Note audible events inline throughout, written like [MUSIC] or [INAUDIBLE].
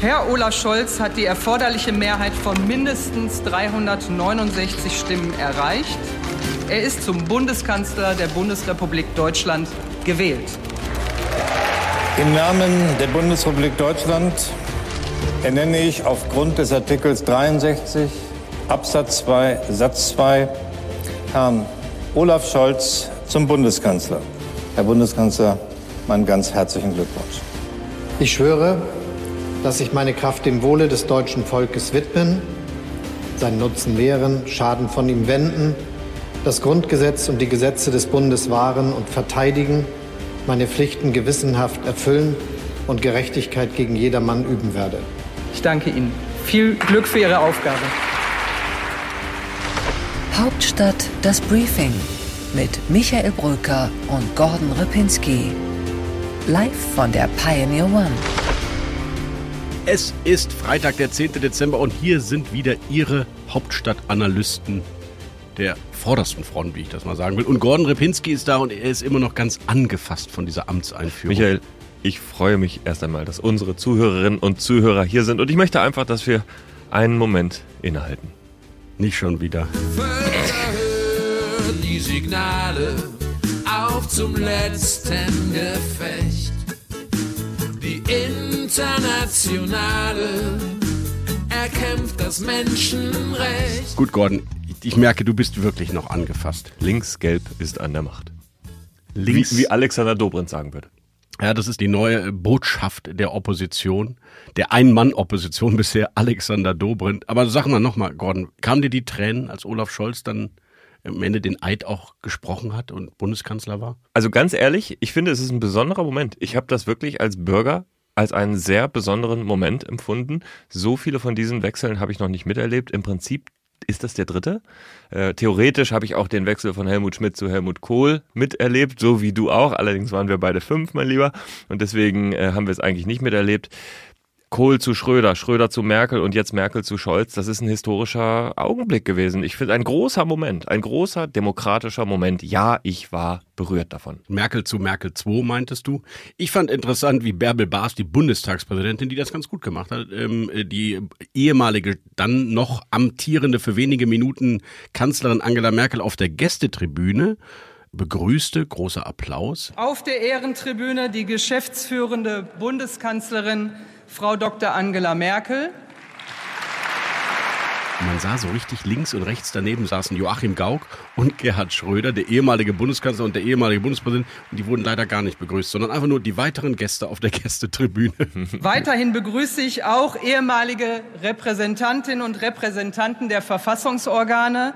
Herr Olaf Scholz hat die erforderliche Mehrheit von mindestens 369 Stimmen erreicht. Er ist zum Bundeskanzler der Bundesrepublik Deutschland gewählt. Im Namen der Bundesrepublik Deutschland ernenne ich aufgrund des Artikels 63 Absatz 2 Satz 2 Herrn Olaf Scholz zum Bundeskanzler. Herr Bundeskanzler, meinen ganz herzlichen Glückwunsch. Ich schwöre, dass ich meine Kraft dem Wohle des deutschen Volkes widmen, seinen Nutzen mehren, Schaden von ihm wenden, das Grundgesetz und die Gesetze des Bundes wahren und verteidigen, meine Pflichten gewissenhaft erfüllen und Gerechtigkeit gegen jedermann üben werde. Ich danke Ihnen. Viel Glück für Ihre Aufgabe. Hauptstadt das Briefing mit Michael Brücker und Gordon Ripinski. Live von der Pioneer One. Es ist Freitag, der 10. Dezember und hier sind wieder Ihre Hauptstadtanalysten der vordersten Front, wie ich das mal sagen will. Und Gordon Repinski ist da und er ist immer noch ganz angefasst von dieser Amtseinführung. Michael, ich freue mich erst einmal, dass unsere Zuhörerinnen und Zuhörer hier sind und ich möchte einfach, dass wir einen Moment innehalten. Nicht schon wieder. Verhör die Signale auf zum letzten Gefecht. Internationale erkämpft das Menschenrecht. Gut, Gordon, ich merke, du bist wirklich noch angefasst. Linksgelb ist an der Macht. Links, Wie, wie Alexander Dobrindt sagen würde. ja, das ist die neue Botschaft der Opposition, der Ein-Mann-Opposition bisher, Alexander Dobrindt. Aber sag mal nochmal, Gordon, kamen dir die Tränen, als Olaf Scholz dann am Ende den Eid auch gesprochen hat und Bundeskanzler war? Also ganz ehrlich, ich finde, es ist ein besonderer Moment. Ich habe das wirklich als Bürger als einen sehr besonderen Moment empfunden. So viele von diesen Wechseln habe ich noch nicht miterlebt. Im Prinzip ist das der dritte. Äh, theoretisch habe ich auch den Wechsel von Helmut Schmidt zu Helmut Kohl miterlebt, so wie du auch. Allerdings waren wir beide fünf, mein Lieber. Und deswegen äh, haben wir es eigentlich nicht miterlebt. Kohl zu Schröder, Schröder zu Merkel und jetzt Merkel zu Scholz, das ist ein historischer Augenblick gewesen. Ich finde ein großer Moment, ein großer demokratischer Moment. Ja, ich war berührt davon. Merkel zu Merkel 2, meintest du? Ich fand interessant, wie Bärbel Baas, die Bundestagspräsidentin, die das ganz gut gemacht hat, ähm, die ehemalige, dann noch amtierende für wenige Minuten Kanzlerin Angela Merkel auf der Gästetribüne begrüßte, großer Applaus. Auf der Ehrentribüne die geschäftsführende Bundeskanzlerin Frau Dr. Angela Merkel. Man sah so richtig links und rechts daneben saßen Joachim Gauck und Gerhard Schröder, der ehemalige Bundeskanzler und der ehemalige Bundespräsident. Und die wurden leider gar nicht begrüßt, sondern einfach nur die weiteren Gäste auf der Gästetribüne. [LAUGHS] Weiterhin begrüße ich auch ehemalige Repräsentantinnen und Repräsentanten der Verfassungsorgane,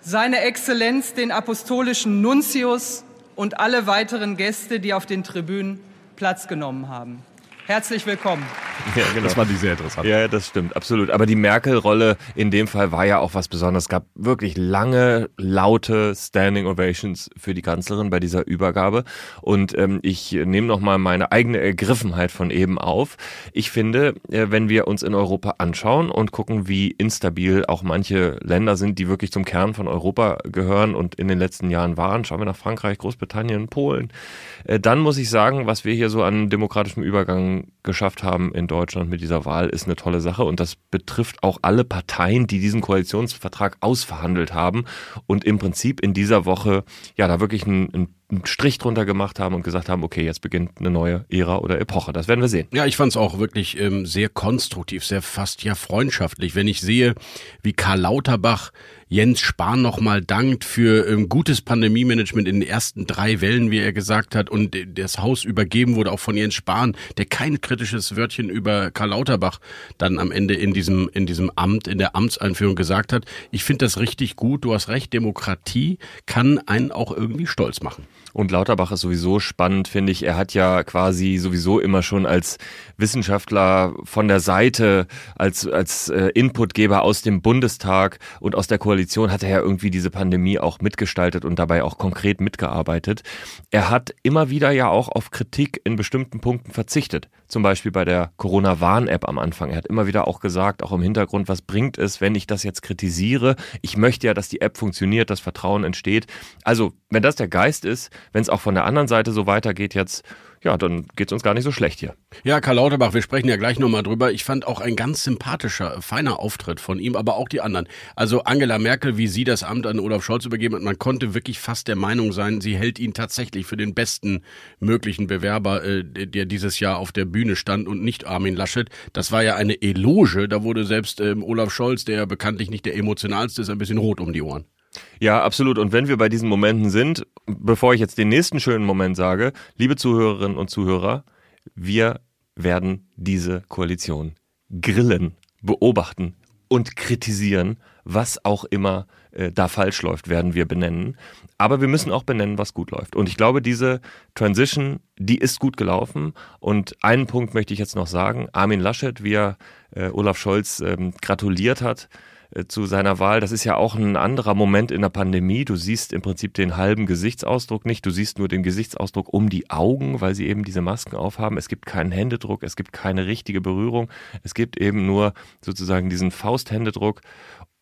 seine Exzellenz, den apostolischen Nuntius und alle weiteren Gäste, die auf den Tribünen Platz genommen haben. Herzlich willkommen. [LAUGHS] Ja, genau. Das fand ich sehr interessant. Ja, das stimmt, absolut. Aber die Merkel-Rolle in dem Fall war ja auch was Besonderes. Es gab wirklich lange, laute Standing Ovations für die Kanzlerin bei dieser Übergabe. Und ähm, ich nehme nochmal meine eigene Ergriffenheit von eben auf. Ich finde, äh, wenn wir uns in Europa anschauen und gucken, wie instabil auch manche Länder sind, die wirklich zum Kern von Europa gehören und in den letzten Jahren waren, schauen wir nach Frankreich, Großbritannien, Polen, äh, dann muss ich sagen, was wir hier so an demokratischem Übergang geschafft haben in Deutschland mit dieser Wahl, ist eine tolle Sache. Und das betrifft auch alle Parteien, die diesen Koalitionsvertrag ausverhandelt haben und im Prinzip in dieser Woche ja da wirklich einen Strich drunter gemacht haben und gesagt haben, okay, jetzt beginnt eine neue Ära oder Epoche. Das werden wir sehen. Ja, ich fand es auch wirklich ähm, sehr konstruktiv, sehr fast ja freundschaftlich. Wenn ich sehe, wie Karl Lauterbach Jens Spahn nochmal dankt für ähm, gutes Pandemiemanagement in den ersten drei Wellen, wie er gesagt hat, und äh, das Haus übergeben wurde auch von Jens Spahn, der kein kritisches Wörtchen über Karl Lauterbach dann am Ende in diesem, in diesem Amt, in der Amtseinführung gesagt hat. Ich finde das richtig gut. Du hast recht, Demokratie kann einen auch irgendwie stolz machen. Und Lauterbach ist sowieso spannend, finde ich. Er hat ja quasi sowieso immer schon als Wissenschaftler von der Seite, als, als äh, Inputgeber aus dem Bundestag und aus der Koalition hat er ja irgendwie diese Pandemie auch mitgestaltet und dabei auch konkret mitgearbeitet. Er hat immer wieder ja auch auf Kritik in bestimmten Punkten verzichtet. Zum Beispiel bei der Corona-Warn-App am Anfang. Er hat immer wieder auch gesagt, auch im Hintergrund, was bringt es, wenn ich das jetzt kritisiere? Ich möchte ja, dass die App funktioniert, dass Vertrauen entsteht. Also, wenn das der Geist ist, wenn es auch von der anderen Seite so weitergeht jetzt, ja, dann geht's uns gar nicht so schlecht hier. Ja, Karl Lauterbach, wir sprechen ja gleich nochmal drüber. Ich fand auch ein ganz sympathischer, feiner Auftritt von ihm, aber auch die anderen. Also Angela Merkel, wie sie das Amt an Olaf Scholz übergeben hat, man konnte wirklich fast der Meinung sein, sie hält ihn tatsächlich für den besten möglichen Bewerber, äh, der dieses Jahr auf der Bühne stand und nicht Armin Laschet. Das war ja eine Eloge, da wurde selbst ähm, Olaf Scholz, der ja bekanntlich nicht der emotionalste ist, ein bisschen rot um die Ohren. Ja, absolut. Und wenn wir bei diesen Momenten sind, bevor ich jetzt den nächsten schönen Moment sage, liebe Zuhörerinnen und Zuhörer, wir werden diese Koalition grillen, beobachten und kritisieren, was auch immer äh, da falsch läuft, werden wir benennen. Aber wir müssen auch benennen, was gut läuft. Und ich glaube, diese Transition, die ist gut gelaufen. Und einen Punkt möchte ich jetzt noch sagen. Armin Laschet, wie er äh, Olaf Scholz ähm, gratuliert hat, zu seiner Wahl. Das ist ja auch ein anderer Moment in der Pandemie. Du siehst im Prinzip den halben Gesichtsausdruck nicht. Du siehst nur den Gesichtsausdruck um die Augen, weil sie eben diese Masken aufhaben. Es gibt keinen Händedruck, es gibt keine richtige Berührung. Es gibt eben nur sozusagen diesen Fausthändedruck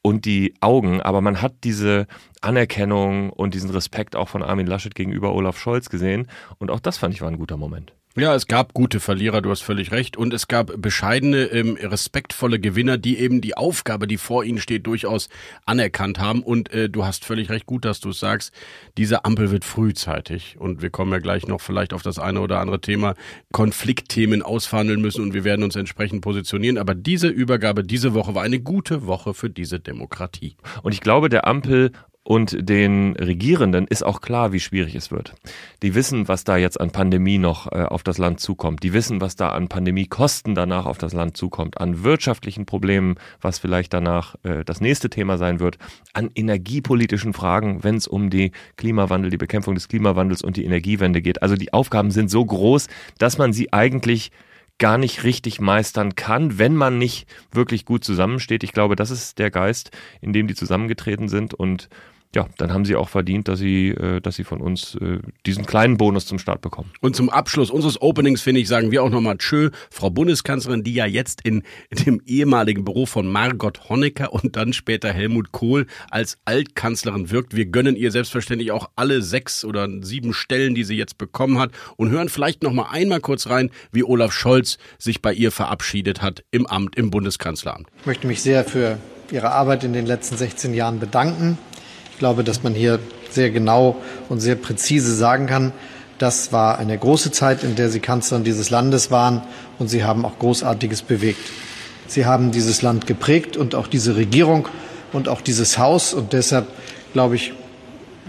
und die Augen, aber man hat diese Anerkennung und diesen Respekt auch von Armin Laschet gegenüber Olaf Scholz gesehen und auch das fand ich war ein guter Moment. Ja, es gab gute Verlierer, du hast völlig recht. Und es gab bescheidene, ähm, respektvolle Gewinner, die eben die Aufgabe, die vor ihnen steht, durchaus anerkannt haben. Und äh, du hast völlig recht, gut, dass du es sagst. Diese Ampel wird frühzeitig. Und wir kommen ja gleich noch vielleicht auf das eine oder andere Thema, Konfliktthemen ausverhandeln müssen und wir werden uns entsprechend positionieren. Aber diese Übergabe diese Woche war eine gute Woche für diese Demokratie. Und ich glaube, der Ampel und den Regierenden ist auch klar, wie schwierig es wird. Die wissen, was da jetzt an Pandemie noch äh, auf das Land zukommt. Die wissen, was da an Pandemiekosten danach auf das Land zukommt, an wirtschaftlichen Problemen, was vielleicht danach äh, das nächste Thema sein wird, an energiepolitischen Fragen, wenn es um die Klimawandel, die Bekämpfung des Klimawandels und die Energiewende geht. Also die Aufgaben sind so groß, dass man sie eigentlich gar nicht richtig meistern kann, wenn man nicht wirklich gut zusammensteht. Ich glaube, das ist der Geist, in dem die zusammengetreten sind und ja, dann haben sie auch verdient, dass sie, äh, dass sie von uns äh, diesen kleinen Bonus zum Start bekommen. Und zum Abschluss unseres Openings, finde ich, sagen wir auch nochmal Tschö, Frau Bundeskanzlerin, die ja jetzt in dem ehemaligen Büro von Margot Honecker und dann später Helmut Kohl als Altkanzlerin wirkt. Wir gönnen ihr selbstverständlich auch alle sechs oder sieben Stellen, die sie jetzt bekommen hat und hören vielleicht nochmal einmal kurz rein, wie Olaf Scholz sich bei ihr verabschiedet hat im Amt, im Bundeskanzleramt. Ich möchte mich sehr für Ihre Arbeit in den letzten 16 Jahren bedanken glaube, dass man hier sehr genau und sehr präzise sagen kann, das war eine große Zeit, in der Sie Kanzlerin dieses Landes waren und Sie haben auch Großartiges bewegt. Sie haben dieses Land geprägt und auch diese Regierung und auch dieses Haus. Und deshalb, glaube ich,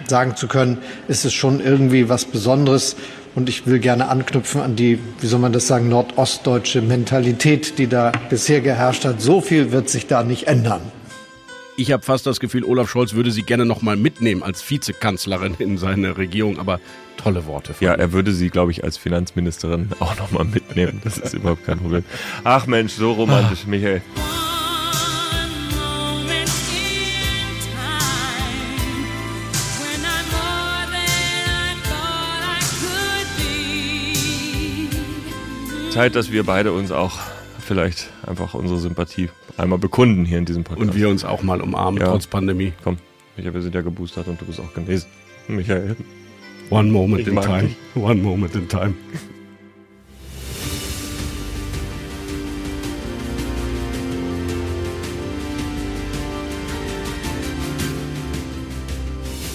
sagen zu können, ist es schon irgendwie was Besonderes. Und ich will gerne anknüpfen an die, wie soll man das sagen, nordostdeutsche Mentalität, die da bisher geherrscht hat. So viel wird sich da nicht ändern. Ich habe fast das Gefühl, Olaf Scholz würde sie gerne noch mal mitnehmen als Vizekanzlerin in seine Regierung, aber tolle Worte. ja, er würde sie, glaube ich, als Finanzministerin auch noch mal mitnehmen. Das ist überhaupt kein Problem. Ach Mensch, so romantisch, Michael. Zeit, dass wir beide uns auch vielleicht einfach unsere Sympathie einmal bekunden hier in diesem Podcast. Und wir uns auch mal umarmen, Ja. trotz Pandemie. Komm, Michael, wir sind ja geboostert und du bist auch genesen. Michael. One moment Ich in time. dich. One moment in time.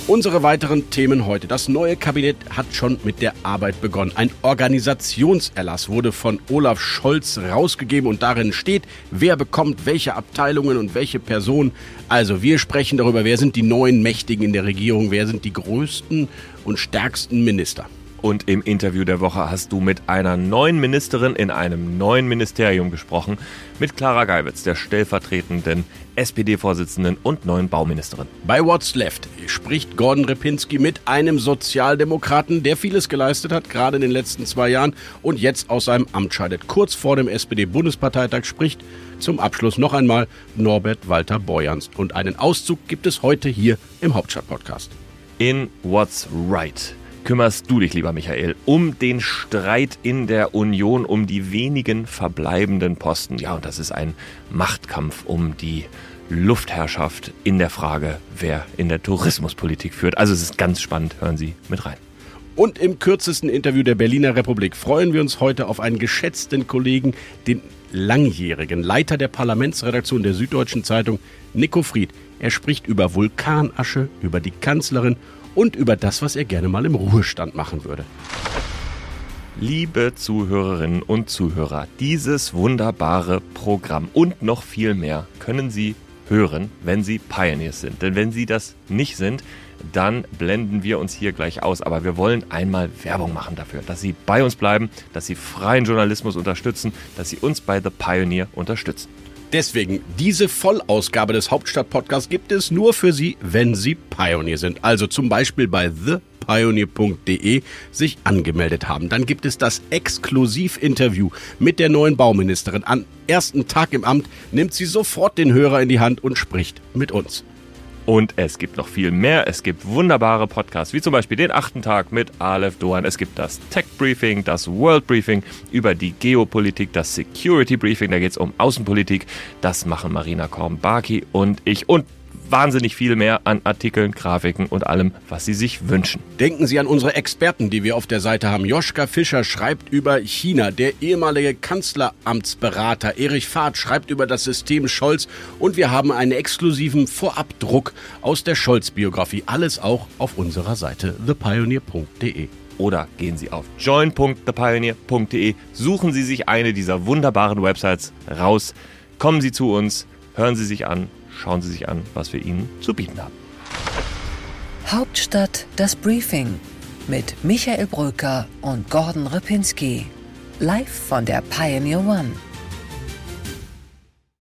Unsere weiteren Themen heute. Das neue Kabinett hat schon mit der Arbeit begonnen. Ein Organisationserlass wurde von Olaf Scholz rausgegeben und darin steht, wer bekommt welche Abteilungen und welche Personen. Also wir sprechen darüber, wer sind die neuen Mächtigen in der Regierung, wer sind die größten und stärksten Minister. Und im Interview der Woche hast du mit einer neuen Ministerin in einem neuen Ministerium gesprochen, mit Clara Geiwitz, der stellvertretenden SPD-Vorsitzenden und neuen Bauministerin. Bei What's Left spricht Gordon Repinski mit einem Sozialdemokraten, der vieles geleistet hat, gerade in den letzten zwei Jahren und jetzt aus seinem Amt scheidet. Kurz vor dem SPD-Bundesparteitag spricht zum Abschluss noch einmal Norbert Walter Borjans. Und einen Auszug gibt es heute hier im Hauptstadt-Podcast. In What's Right kümmerst du dich, lieber Michael, um den Streit in der Union, um die wenigen verbleibenden Posten. Ja, und das ist ein Machtkampf um die Luftherrschaft in der Frage, wer in der Tourismuspolitik führt. Also es ist ganz spannend, hören Sie mit rein. Und im kürzesten Interview der Berliner Republik freuen wir uns heute auf einen geschätzten Kollegen, den langjährigen Leiter der Parlamentsredaktion der Süddeutschen Zeitung, Nico Fried. Er spricht über Vulkanasche, über die Kanzlerin und über das, was er gerne mal im Ruhestand machen würde. Liebe Zuhörerinnen und Zuhörer, dieses wunderbare Programm und noch viel mehr können Sie hören, wenn Sie Pioneers sind. Denn wenn Sie das nicht sind, dann blenden wir uns hier gleich aus. Aber wir wollen einmal Werbung machen dafür, dass Sie bei uns bleiben, dass Sie freien Journalismus unterstützen, dass Sie uns bei The Pioneer unterstützen. Deswegen, diese Vollausgabe des Hauptstadt-Podcasts gibt es nur für Sie, wenn Sie Pioneer sind. Also zum Beispiel bei thepioneer.de sich angemeldet haben. Dann gibt es das Exklusivinterview mit der neuen Bauministerin. Am ersten Tag im Amt nimmt sie sofort den Hörer in die Hand und spricht mit uns. Und es gibt noch viel mehr. Es gibt wunderbare Podcasts, wie zum Beispiel den achten Tag mit Aleph Doan. Es gibt das Tech Briefing, das World Briefing über die Geopolitik, das Security Briefing, da geht es um Außenpolitik. Das machen Marina Kornbaki und ich. Und wahnsinnig viel mehr an Artikeln, Grafiken und allem, was Sie sich wünschen. Denken Sie an unsere Experten, die wir auf der Seite haben. Joschka Fischer schreibt über China. Der ehemalige Kanzleramtsberater Erich Fahrt schreibt über das System Scholz. Und wir haben einen exklusiven Vorabdruck aus der Scholz-Biografie. Alles auch auf unserer Seite thepioneer.de oder gehen Sie auf join.thepioneer.de, suchen Sie sich eine dieser wunderbaren Websites raus, kommen Sie zu uns, hören Sie sich an, schauen Sie sich an, was wir Ihnen zu bieten haben. Hauptstadt das Briefing mit Michael Bröker und Gordon Ripinski. Live von der Pioneer One.